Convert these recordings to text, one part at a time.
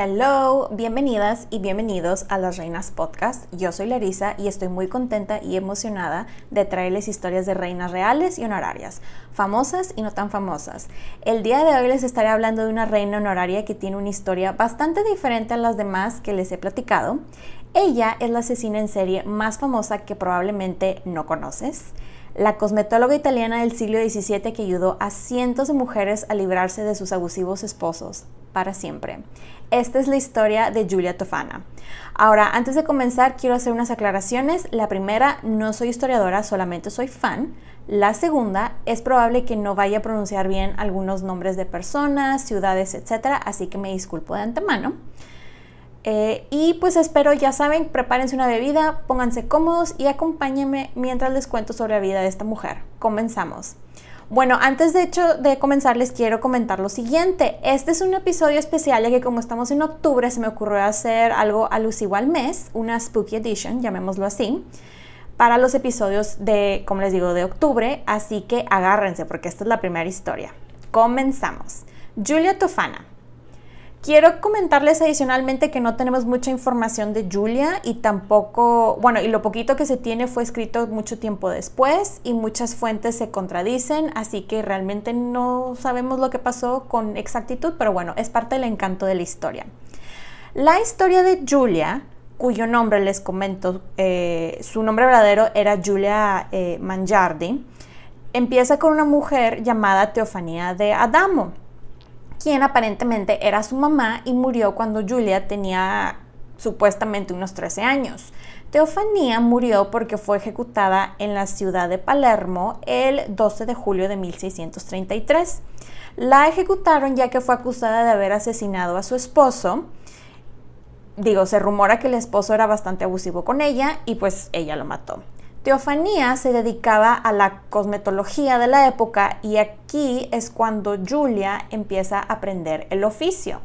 Hello, bienvenidas y bienvenidos a Las Reinas Podcast. Yo soy Larisa y estoy muy contenta y emocionada de traerles historias de reinas reales y honorarias, famosas y no tan famosas. El día de hoy les estaré hablando de una reina honoraria que tiene una historia bastante diferente a las demás que les he platicado. Ella es la asesina en serie más famosa que probablemente no conoces la cosmetóloga italiana del siglo XVII que ayudó a cientos de mujeres a librarse de sus abusivos esposos para siempre. Esta es la historia de Giulia Tofana. Ahora, antes de comenzar, quiero hacer unas aclaraciones. La primera, no soy historiadora, solamente soy fan. La segunda, es probable que no vaya a pronunciar bien algunos nombres de personas, ciudades, etc. Así que me disculpo de antemano. Eh, y pues espero, ya saben, prepárense una bebida, pónganse cómodos y acompáñenme mientras les cuento sobre la vida de esta mujer. Comenzamos. Bueno, antes de hecho de comenzar les quiero comentar lo siguiente. Este es un episodio especial ya que como estamos en octubre se me ocurrió hacer algo alusivo al mes, una Spooky Edition, llamémoslo así, para los episodios de, como les digo, de octubre, así que agárrense porque esta es la primera historia. Comenzamos. Julia Tofana. Quiero comentarles adicionalmente que no tenemos mucha información de Julia y tampoco, bueno, y lo poquito que se tiene fue escrito mucho tiempo después y muchas fuentes se contradicen, así que realmente no sabemos lo que pasó con exactitud, pero bueno, es parte del encanto de la historia. La historia de Julia, cuyo nombre les comento, eh, su nombre verdadero era Julia eh, Mangiardi, empieza con una mujer llamada Teofanía de Adamo quien aparentemente era su mamá y murió cuando Julia tenía supuestamente unos 13 años. Teofanía murió porque fue ejecutada en la ciudad de Palermo el 12 de julio de 1633. La ejecutaron ya que fue acusada de haber asesinado a su esposo. Digo, se rumora que el esposo era bastante abusivo con ella y pues ella lo mató. Teofanía se dedicaba a la cosmetología de la época y aquí es cuando Julia empieza a aprender el oficio.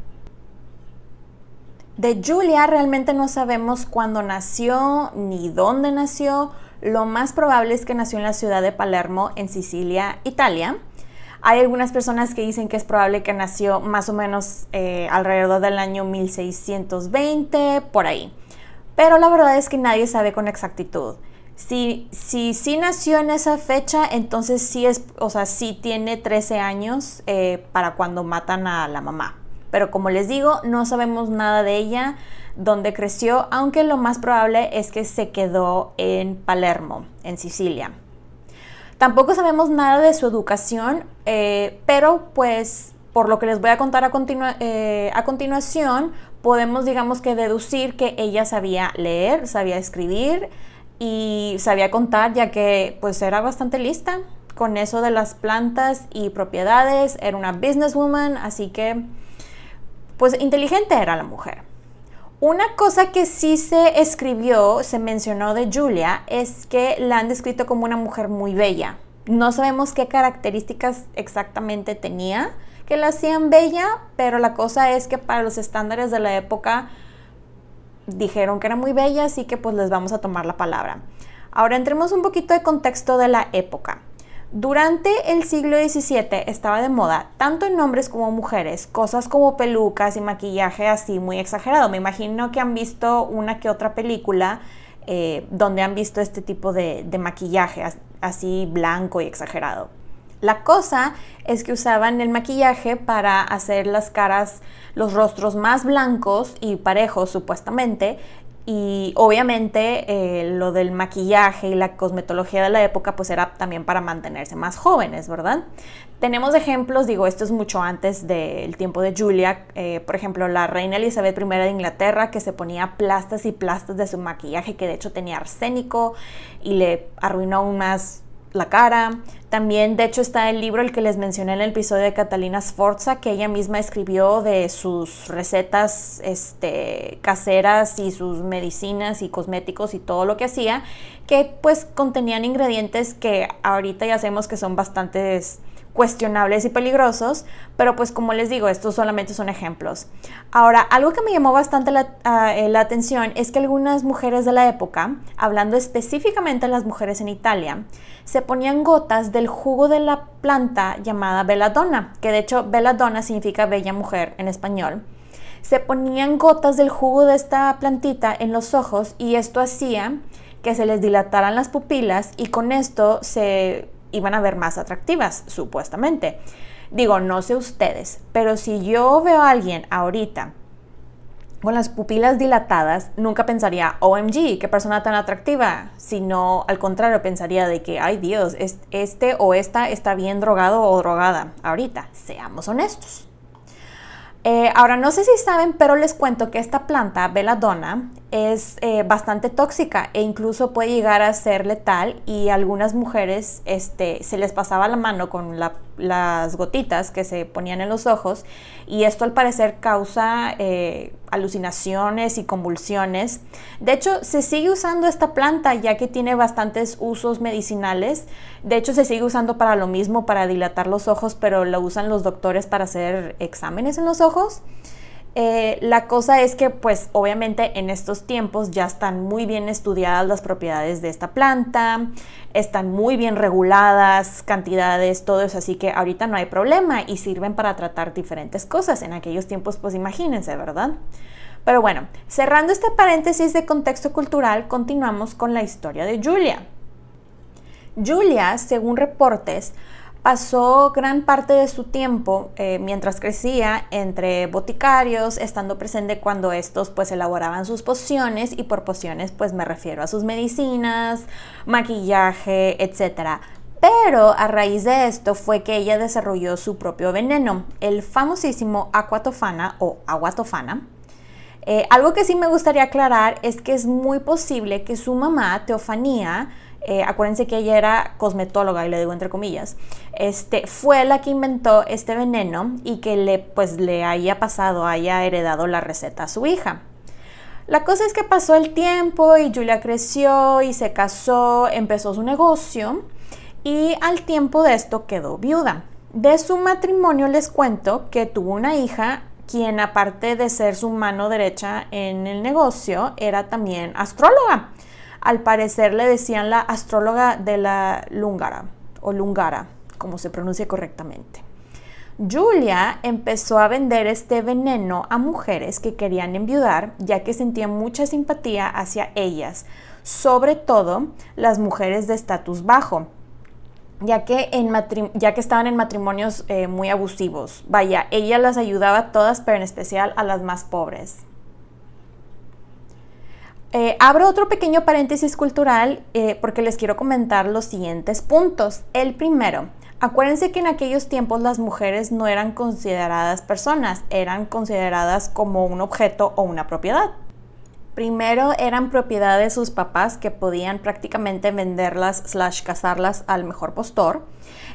De Julia realmente no sabemos cuándo nació ni dónde nació. Lo más probable es que nació en la ciudad de Palermo, en Sicilia, Italia. Hay algunas personas que dicen que es probable que nació más o menos eh, alrededor del año 1620, por ahí. Pero la verdad es que nadie sabe con exactitud. Si, si, nació en esa fecha, entonces sí es, o sea, sí tiene 13 años eh, para cuando matan a la mamá. Pero como les digo, no sabemos nada de ella, dónde creció, aunque lo más probable es que se quedó en Palermo, en Sicilia. Tampoco sabemos nada de su educación, eh, pero pues por lo que les voy a contar a, eh, a continuación, podemos digamos que deducir que ella sabía leer, sabía escribir, y sabía contar ya que pues era bastante lista con eso de las plantas y propiedades, era una businesswoman, así que pues inteligente era la mujer. Una cosa que sí se escribió, se mencionó de Julia, es que la han descrito como una mujer muy bella. No sabemos qué características exactamente tenía que la hacían bella, pero la cosa es que para los estándares de la época dijeron que era muy bella, así que pues les vamos a tomar la palabra. Ahora entremos un poquito de contexto de la época. Durante el siglo XVII estaba de moda, tanto en hombres como mujeres, cosas como pelucas y maquillaje así muy exagerado. Me imagino que han visto una que otra película eh, donde han visto este tipo de, maquillaje así blanco y exagerado. La cosa es que usaban el maquillaje para hacer las caras, los rostros más blancos y parejos supuestamente. Y obviamente eh, lo del maquillaje y la cosmetología de la época pues era también para mantenerse más jóvenes, ¿verdad? Tenemos ejemplos, digo, esto es mucho antes del tiempo de Julia, eh, por ejemplo, la reina Elizabeth I de Inglaterra que se ponía plastas y plastas de su maquillaje que de hecho tenía arsénico y le arruinó aún más la cara. También, de hecho, está el libro el que les mencioné en el episodio de Catalina Sforza, que ella misma escribió de sus recetas este, caseras y sus medicinas y cosméticos y todo lo que hacía, que pues contenían ingredientes que ahorita ya sabemos que son bastantes cuestionables y peligrosos, pero pues como les digo, estos solamente son ejemplos. Ahora, algo que me llamó bastante ah, eh, la, atención es que algunas mujeres de la época, hablando específicamente de las mujeres en Italia, se ponían gotas del jugo de la planta llamada belladonna, que de hecho belladonna significa bella mujer en español. Se ponían gotas del jugo de esta plantita en los ojos y esto hacía que se les dilataran las pupilas y con esto se iban a ver más atractivas, supuestamente. Digo, no sé ustedes, pero si yo veo a alguien ahorita con las pupilas dilatadas, nunca pensaría, OMG, qué persona tan atractiva, sino al contrario, pensaría de que, ay Dios, este o esta está bien drogado o drogada ahorita, seamos honestos. Eh, ahora, no sé si saben, pero les cuento que esta planta, belladonna, es eh, bastante tóxica e incluso puede llegar a ser letal y algunas mujeres este, se les pasaba la mano con las gotitas que se ponían en los ojos y esto al parecer causa eh, alucinaciones y convulsiones. De hecho, se sigue usando esta planta ya que tiene bastantes usos medicinales. De hecho, se sigue usando para lo mismo, para dilatar los ojos, pero lo usan los doctores para hacer exámenes en los ojos. Eh, la cosa es que, pues, obviamente en estos tiempos ya están muy bien estudiadas las propiedades de esta planta, están muy bien reguladas, cantidades, todo eso, así que ahorita no hay problema y sirven para tratar diferentes cosas. En aquellos tiempos, pues imagínense, ¿verdad? Pero bueno, cerrando este paréntesis de contexto cultural, continuamos con la historia de Julia. Julia, según reportes, pasó gran parte de su tiempo eh, mientras crecía entre boticarios, estando presente cuando estos pues elaboraban sus pociones y por pociones pues me refiero a sus medicinas, maquillaje, etc. Pero a raíz de esto fue que ella desarrolló su propio veneno, el famosísimo aquatofana o aguatofana. Eh, algo que sí me gustaría aclarar es que es muy posible que su mamá, Teofanía, eh, acuérdense que ella era cosmetóloga, y le digo entre comillas, este, fue la que inventó este veneno y que le, pues, le haya pasado, haya heredado la receta a su hija. La cosa es que pasó el tiempo y Julia creció y se casó, empezó su negocio y al tiempo de esto quedó viuda. De su matrimonio les cuento que tuvo una hija quien aparte de ser su mano derecha en el negocio, era también astróloga. Al parecer le decían la astróloga de la Lungara o Lungara, como se pronuncia correctamente. Julia empezó a vender este veneno a mujeres que querían enviudar, ya que sentían mucha simpatía hacia ellas, sobre todo las mujeres de estatus bajo, ya que, en estaban en matrimonios eh, muy abusivos. Vaya, ella las ayudaba a todas, pero en especial a las más pobres. Eh, abro otro pequeño paréntesis cultural eh, porque les quiero comentar los siguientes puntos. El primero, acuérdense que en aquellos tiempos las mujeres no eran consideradas personas, eran consideradas como un objeto o una propiedad. Primero eran propiedad de sus papás que podían prácticamente venderlas slash casarlas al mejor postor.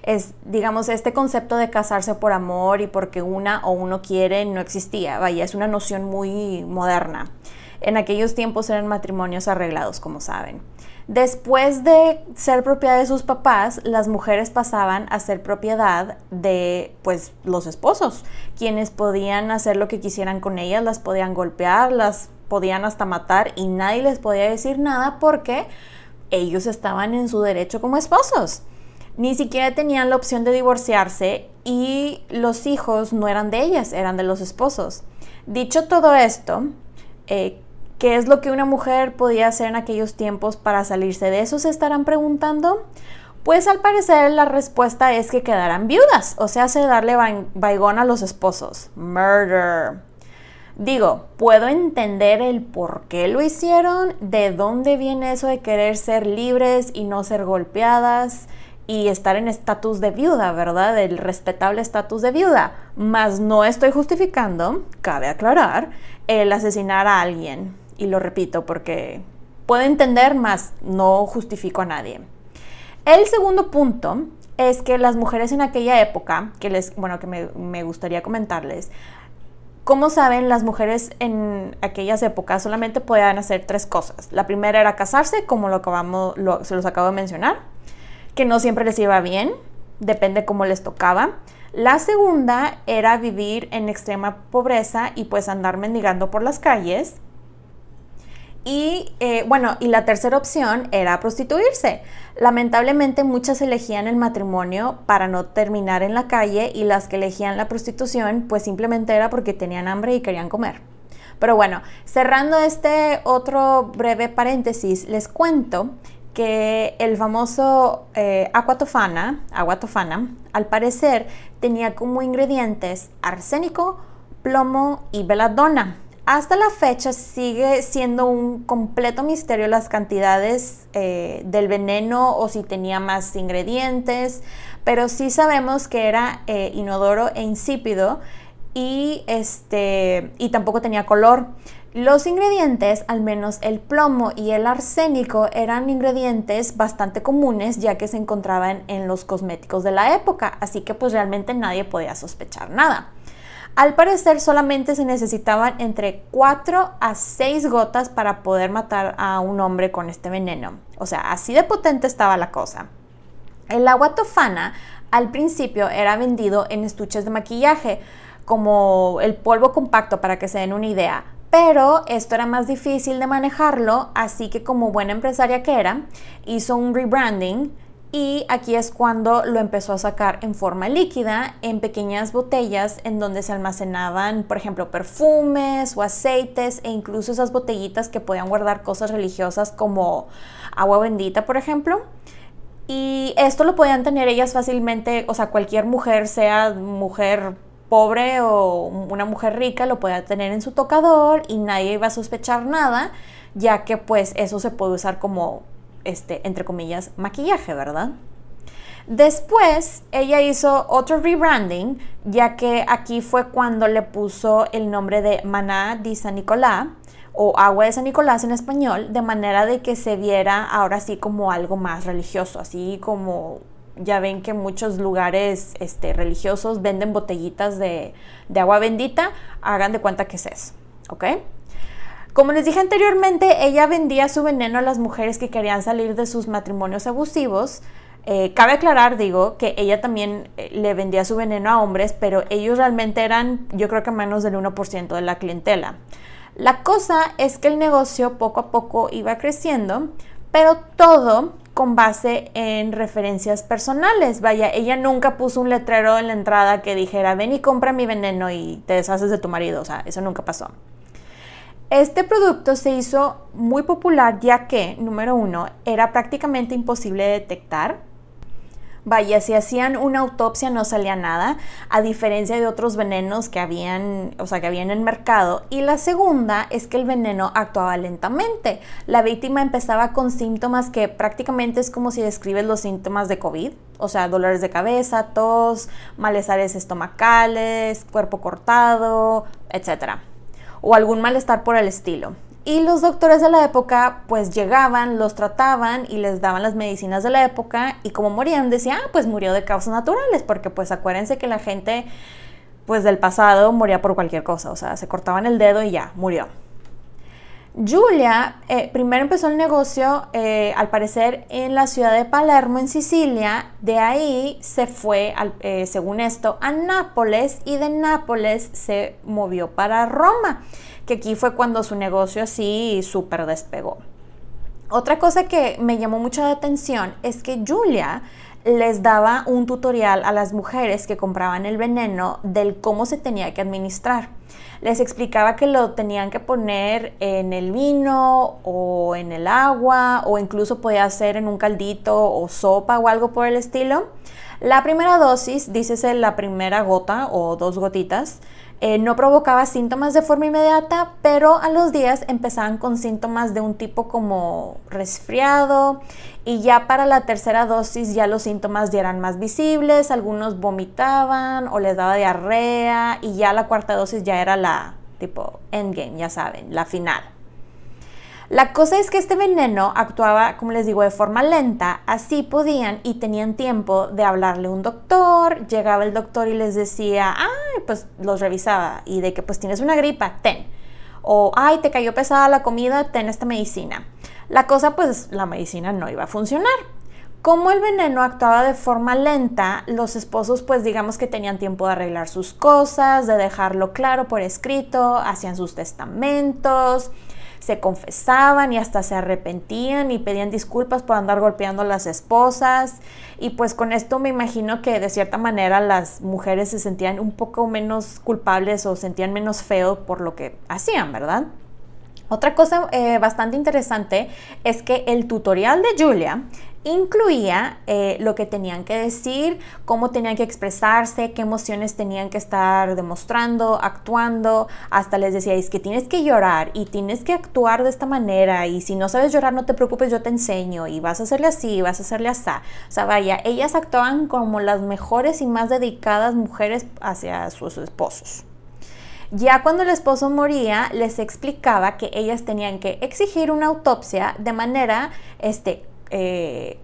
Es, digamos, este concepto de casarse por amor y porque una o uno quiere no existía. Vaya, es una noción muy moderna. En aquellos tiempos eran matrimonios arreglados, como saben. Después de ser propiedad de sus papás, las mujeres pasaban a ser propiedad de pues los esposos, quienes podían hacer lo que quisieran con ellas, las podían golpear, las podían hasta matar y nadie les podía decir nada porque ellos estaban en su derecho como esposos. Ni siquiera tenían la opción de divorciarse y los hijos no eran de ellas, eran de los esposos. Dicho todo esto, eh, ¿Qué es lo que una mujer podía hacer en aquellos tiempos para salirse de eso? Se estarán preguntando. Pues al parecer la respuesta es que quedarán viudas, o sea, hace darle baigón a los esposos. Murder. Digo, puedo entender el por qué lo hicieron, de dónde viene eso de querer ser libres y no ser golpeadas y estar en estatus de viuda, ¿verdad? El respetable estatus de viuda. Mas no estoy justificando, cabe aclarar, el asesinar a alguien. Y lo repito porque puedo entender, mas no justifico a nadie. El segundo punto es que las mujeres en aquella época, que les, bueno, que me, me gustaría comentarles, como saben, las mujeres en aquellas épocas solamente podían hacer tres cosas. La primera era casarse, como lo acabamos, se los acabo de mencionar, que no siempre les iba bien, depende cómo les tocaba. La segunda era vivir en extrema pobreza y pues andar mendigando por las calles. Y eh, bueno, y la tercera opción era prostituirse. Lamentablemente muchas elegían el matrimonio para no terminar en la calle y las que elegían la prostitución pues simplemente era porque tenían hambre y querían comer. Pero bueno, cerrando este otro breve paréntesis, les cuento que el famoso eh, agua tofana, agua tofana, al parecer tenía como ingredientes arsénico, plomo y veladona. Hasta la fecha sigue siendo un completo misterio las cantidades eh, del veneno o si tenía más ingredientes, pero sí sabemos que era eh, inodoro e insípido y, este, y tampoco tenía color. Los ingredientes, al menos el plomo y el arsénico, eran ingredientes bastante comunes ya que se encontraban en los cosméticos de la época, así que pues realmente nadie podía sospechar nada. Al parecer solamente se necesitaban entre 4 a 6 gotas para poder matar a un hombre con este veneno. O sea, así de potente estaba la cosa. El agua tofana al principio era vendido en estuches de maquillaje, como el polvo compacto para que se den una idea. Pero esto era más difícil de manejarlo, así que como buena empresaria que era, hizo un rebranding y aquí es cuando lo empezó a sacar en forma líquida, en pequeñas botellas en donde se almacenaban, por ejemplo, perfumes o aceites e incluso esas botellitas que podían guardar cosas religiosas como agua bendita, por ejemplo. Y esto lo podían tener ellas fácilmente, o sea, cualquier mujer, sea mujer pobre o una mujer rica, lo podía tener en su tocador y nadie iba a sospechar nada, ya que pues eso se puede usar como este, entre comillas, maquillaje, ¿verdad? Después ella hizo otro rebranding, ya que aquí fue cuando le puso el nombre de Maná de San Nicolás o Agua de San Nicolás en español, de manera de que se viera ahora sí como algo más religioso, así como ya ven que muchos lugares este, religiosos venden botellitas de, de agua bendita, hagan de cuenta que es eso, ¿ok? Como les dije anteriormente, ella vendía su veneno a las mujeres que querían salir de sus matrimonios abusivos. Eh, cabe aclarar, digo, que ella también eh, le vendía su veneno a hombres, pero ellos realmente eran, yo creo que menos del 1% de la clientela. La cosa es que el negocio poco a poco iba creciendo, pero todo con base en referencias personales. Vaya, ella nunca puso un letrero en la entrada que dijera, ven y compra mi veneno y te deshaces de tu marido. O sea, eso nunca pasó. Este producto se hizo muy popular ya que, número uno, era prácticamente imposible de detectar. Vaya, si hacían una autopsia no salía nada, a diferencia de otros venenos que habían, o sea, que habían en el mercado. Y la segunda es que el veneno actuaba lentamente. La víctima empezaba con síntomas que prácticamente es como si describes los síntomas de COVID, o sea, dolores de cabeza, tos, malestares estomacales, cuerpo cortado, etcétera o algún malestar por el estilo. Y los doctores de la época pues llegaban, los trataban y les daban las medicinas de la época y como morían decían, ah, pues murió de causas naturales, porque pues acuérdense que la gente pues del pasado moría por cualquier cosa, o sea, se cortaban el dedo y ya, murió. Julia eh, primero empezó el negocio, eh, al parecer, en la ciudad de Palermo, en Sicilia. De ahí se fue, eh, según esto, a Nápoles y de Nápoles se movió para Roma, que aquí fue cuando su negocio así súper despegó. Otra cosa que me llamó mucho la atención es que Julia les daba un tutorial a las mujeres que compraban el veneno del cómo se tenía que administrar. Les explicaba que lo tenían que poner en el vino o en el agua o incluso podía hacer en un caldito o sopa o algo por el estilo. La primera dosis, dícese la primera gota o dos gotitas, eh, no provocaba síntomas de forma inmediata, pero a los días empezaban con síntomas de un tipo como resfriado y ya para la tercera dosis ya los síntomas ya eran más visibles, algunos vomitaban o les daba diarrea y ya la cuarta dosis ya era la tipo endgame, ya saben, la final. La cosa es que este veneno actuaba, como les digo, de forma lenta, así podían y tenían tiempo de hablarle a un doctor, llegaba el doctor y les decía, pues los revisaba y de que pues tienes una gripa, ten. O, ay, te cayó pesada la comida, ten esta medicina. La cosa pues la medicina no iba a funcionar. Como el veneno actuaba de forma lenta, los esposos pues digamos que tenían tiempo de arreglar sus cosas, de dejarlo claro por escrito, hacían sus testamentos, se confesaban y hasta se arrepentían y pedían disculpas por andar golpeando a las esposas. Y pues con esto me imagino que de cierta manera las mujeres se sentían un poco menos culpables o sentían menos feo por lo que hacían, ¿verdad? Otra cosa eh, bastante interesante es que el tutorial de Julia incluía eh, lo que tenían que decir, cómo tenían que expresarse, qué emociones tenían que estar demostrando, actuando, hasta les decía, que tienes que llorar y tienes que actuar de esta manera y si no sabes llorar no te preocupes, yo te enseño y vas a hacerle así, vas a hacerle así. O sea, vaya, ellas actuaban como las mejores y más dedicadas mujeres hacia sus esposos. Ya cuando el esposo moría, les explicaba que ellas tenían que exigir una autopsia de manera este, eh,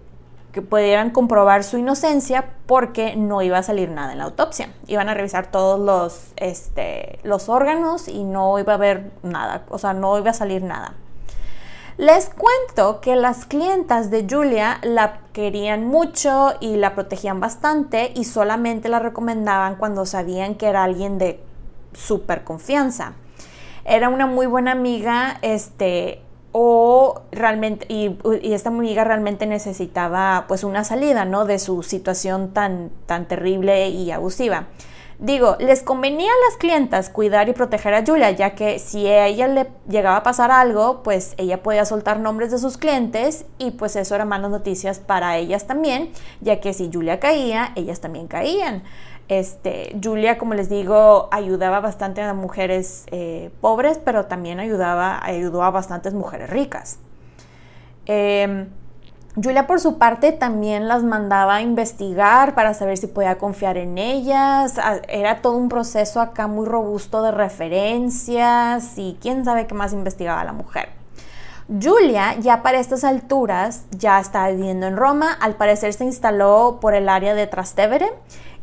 que pudieran comprobar su inocencia porque no iba a salir nada en la autopsia. Iban a revisar todos los, este, los órganos y no iba a haber nada, o sea, no iba a salir nada. Les cuento que las clientas de Julia la querían mucho y la protegían bastante y solamente la recomendaban cuando sabían que era alguien de súper confianza. Era una muy buena amiga, este, o realmente, y, esta amiga realmente necesitaba pues una salida, ¿no? De su situación tan, tan terrible y abusiva. Digo, les convenía a las clientas cuidar y proteger a Julia, ya que si a ella le llegaba a pasar algo, pues ella podía soltar nombres de sus clientes y pues eso era malas noticias para ellas también, ya que si Julia caía, ellas también caían. Este, Julia, como les digo, ayudaba bastante a mujeres eh, pobres, pero también ayudaba, ayudó a bastantes mujeres ricas. Em, Julia, por su parte, también las mandaba a investigar para saber si podía confiar en ellas. Era todo un proceso acá muy robusto de referencias y quién sabe qué más investigaba la mujer. Julia ya para estas alturas ya estaba viviendo en Roma, al parecer se instaló por el área de Trastevere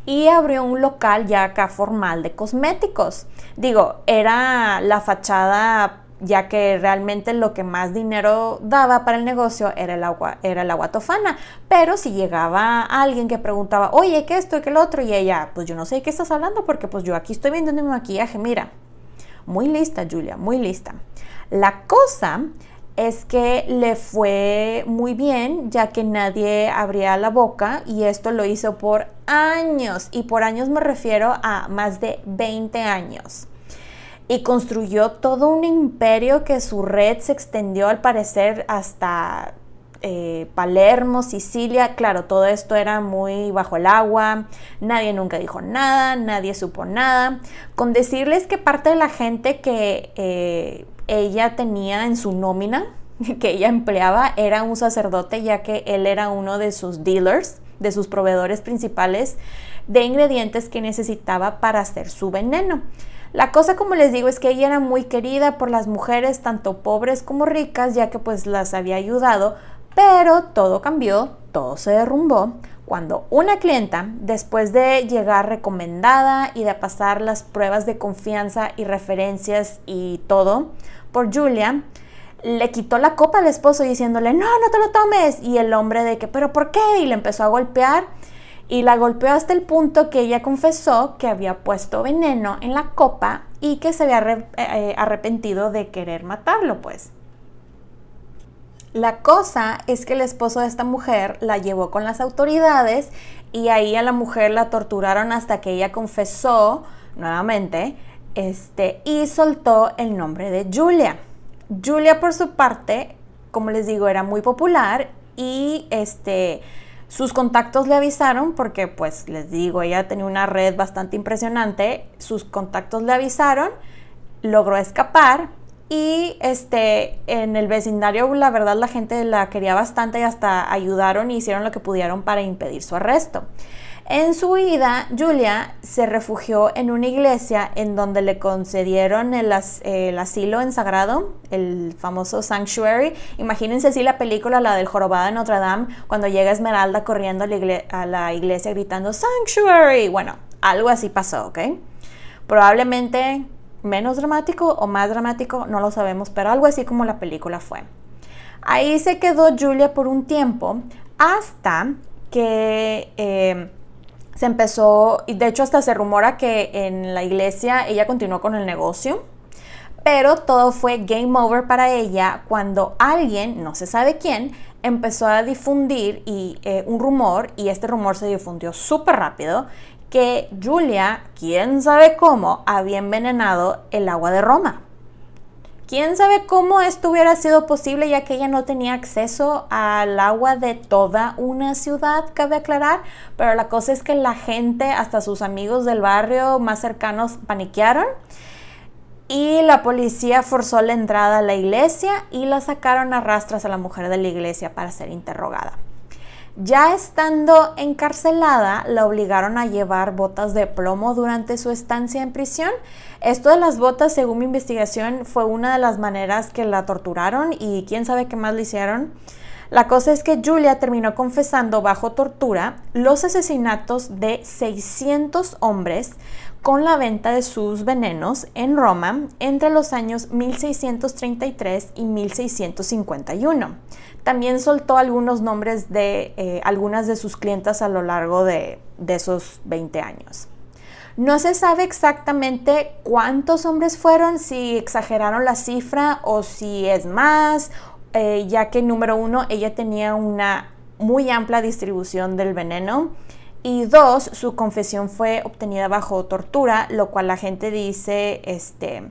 y abrió un local ya acá formal de cosméticos. Digo, era la fachada ya que realmente lo que más dinero daba para el negocio era el agua, era el agua tofana. Pero si llegaba alguien que preguntaba, oye, ¿qué esto y qué lo otro? Y ella, pues yo no sé de qué estás hablando porque pues yo aquí estoy vendiendo mi maquillaje, mira. Muy lista, Julia, muy lista. La cosa es que le fue muy bien ya que nadie abría la boca y esto lo hizo por años y por años me refiero a más de 20 años. Y construyó todo un imperio que su red se extendió al parecer hasta eh, Palermo, Sicilia, claro, todo esto era muy bajo el agua, nadie nunca dijo nada, nadie supo nada, con decirles que parte de la gente que eh, ella tenía en su nómina, que ella empleaba, era un sacerdote, ya que él era uno de sus dealers, de sus proveedores principales de ingredientes que necesitaba para hacer su veneno. La cosa, como les digo, es que ella era muy querida por las mujeres, tanto pobres como ricas, ya que pues las había ayudado, pero todo cambió, todo se derrumbó cuando una clienta, después de llegar recomendada y de pasar las pruebas de confianza y referencias y todo por Julia, le quitó la copa al esposo diciéndole, no, no te lo tomes. Y el hombre de que, pero ¿por qué? Y le empezó a golpear y la golpeó hasta el punto que ella confesó que había puesto veneno en la copa y que se había eh, arrepentido de querer matarlo, pues. La cosa es que el esposo de esta mujer la llevó con las autoridades y ahí a la mujer la torturaron hasta que ella confesó nuevamente este, y soltó el nombre de Julia. Julia por su parte, como les digo, era muy popular y este, sus contactos le avisaron porque pues les digo, ella tenía una red bastante impresionante, sus contactos le avisaron, logró escapar, y este, en el vecindario, la verdad, la gente la quería bastante y hasta ayudaron y hicieron lo que pudieron para impedir su arresto. En su huida, Julia se refugió en una iglesia en donde le concedieron el, asilo en sagrado, el famoso sanctuary. Imagínense así la película, la del jorobado de Notre Dame, cuando llega Esmeralda corriendo a la iglesia gritando sanctuary. Bueno, algo así pasó, ¿ok? Probablemente menos dramático o más dramático, no lo sabemos, pero algo así como la película fue. Ahí se quedó Julia por un tiempo hasta que eh, se empezó, y de hecho hasta se rumora que en la iglesia ella continuó con el negocio, pero todo fue game over para ella cuando alguien, no se sabe quién, empezó a difundir y, eh, un rumor y este rumor se difundió súper rápido que Julia, quién sabe cómo, había envenenado el agua de Roma. ¿Quién sabe cómo esto hubiera sido posible ya que ella no tenía acceso al agua de toda una ciudad, cabe aclarar? Pero la cosa es que la gente, hasta sus amigos del barrio más cercanos, paniquearon y la policía forzó la entrada a la iglesia y la sacaron a rastras a la mujer de la iglesia para ser interrogada. Ya estando encarcelada, la obligaron a llevar botas de plomo durante su estancia en prisión. Esto de las botas, según mi investigación, fue una de las maneras que la torturaron y quién sabe qué más le hicieron. La cosa es que Julia terminó confesando bajo tortura los asesinatos de 600 hombres con la venta de sus venenos en Roma entre los años 1633 y 1651. También soltó algunos nombres de eh, algunas de sus clientas a lo largo de, esos 20 años. No se sabe exactamente cuántos hombres fueron, si exageraron la cifra o si es más, eh, ya que número uno, ella tenía una muy amplia distribución del veneno y dos, su confesión fue obtenida bajo tortura, lo cual la gente dice, este,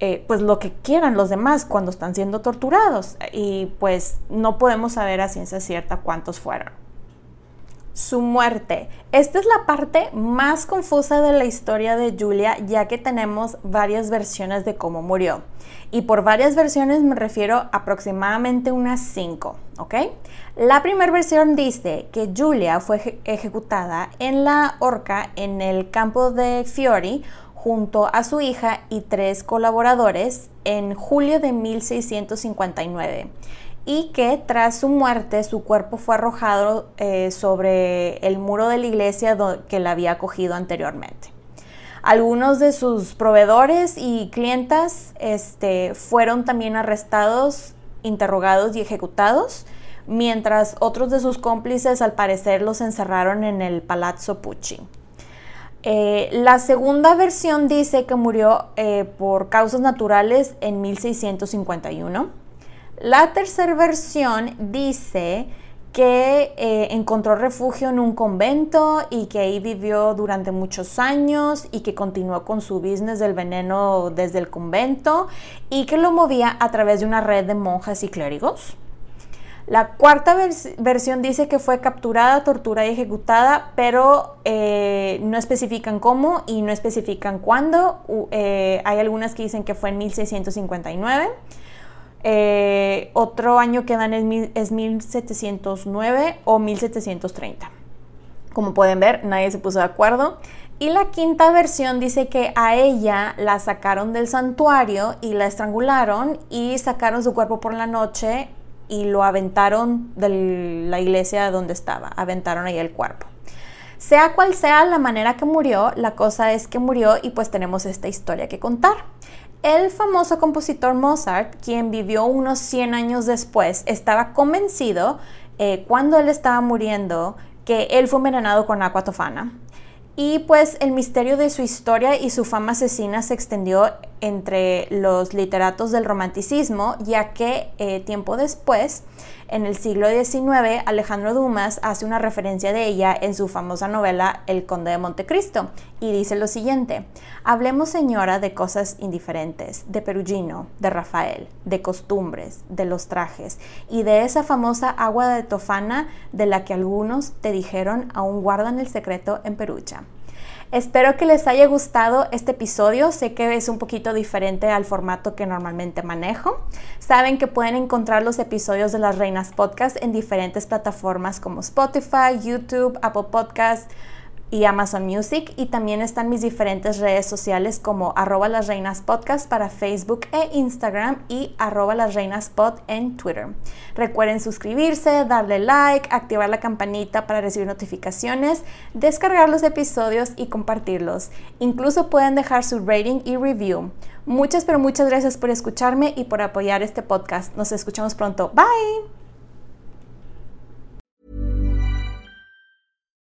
eh, pues lo que quieran los demás cuando están siendo torturados y pues no podemos saber a ciencia cierta cuántos fueron. Su muerte. Esta es la parte más confusa de la historia de Julia ya que tenemos varias versiones de cómo murió. Y por varias versiones me refiero aproximadamente unas cinco, ¿ok? La primera versión dice que Julia fue ejecutada en la horca en el campo de Fiori junto a su hija y tres colaboradores en julio de 1659 y que tras su muerte su cuerpo fue arrojado eh, sobre el muro de la iglesia que la había acogido anteriormente. Algunos de sus proveedores y clientas este, fueron también arrestados, interrogados y ejecutados, mientras otros de sus cómplices al parecer los encerraron en el Palazzo Pucci. Eh, la segunda versión dice que murió eh, por causas naturales en 1651. La tercera versión dice que eh, encontró refugio en un convento y que ahí vivió durante muchos años y que continuó con su business del veneno desde el convento y que lo movía a través de una red de monjas y clérigos. La cuarta versión dice que fue capturada, torturada y ejecutada, pero eh, no especifican cómo y no especifican cuándo. Eh, hay algunas que dicen que fue en 1659. Eh, otro año que dan es, es 1709 o 1730. Como pueden ver, nadie se puso de acuerdo. Y la quinta versión dice que a ella la sacaron del santuario y la estrangularon y sacaron su cuerpo por la noche y lo aventaron de la iglesia donde estaba, aventaron ahí el cuerpo. Sea cual sea la manera que murió, la cosa es que murió y pues tenemos esta historia que contar. El famoso compositor Mozart, quien vivió unos 100 años después, estaba convencido eh, cuando él estaba muriendo que él fue envenenado con agua tofana. Y pues el misterio de su historia y su fama asesina se extendió entre los literatos del romanticismo, ya que eh, tiempo después, en el siglo XIX, Alejandro Dumas hace una referencia de ella en su famosa novela El Conde de Montecristo y dice lo siguiente, hablemos señora de cosas indiferentes, de Perugino, de Rafael, de costumbres, de los trajes y de esa famosa agua de tofana de la que algunos te dijeron aún guardan el secreto en Perucha. Espero que les haya gustado este episodio. Sé que es un poquito diferente al formato que normalmente manejo. Saben que pueden encontrar los episodios de las Reinas Podcast en diferentes plataformas como Spotify, YouTube, Apple Podcasts y Amazon Music y también están mis diferentes redes sociales como arroba las reinas podcast para Facebook e Instagram y arroba las reinas pod en Twitter. Recuerden suscribirse, darle like, activar la campanita para recibir notificaciones, descargar los episodios y compartirlos. Incluso pueden dejar su rating y review. Muchas pero muchas gracias por escucharme y por apoyar este podcast. Nos escuchamos pronto. Bye.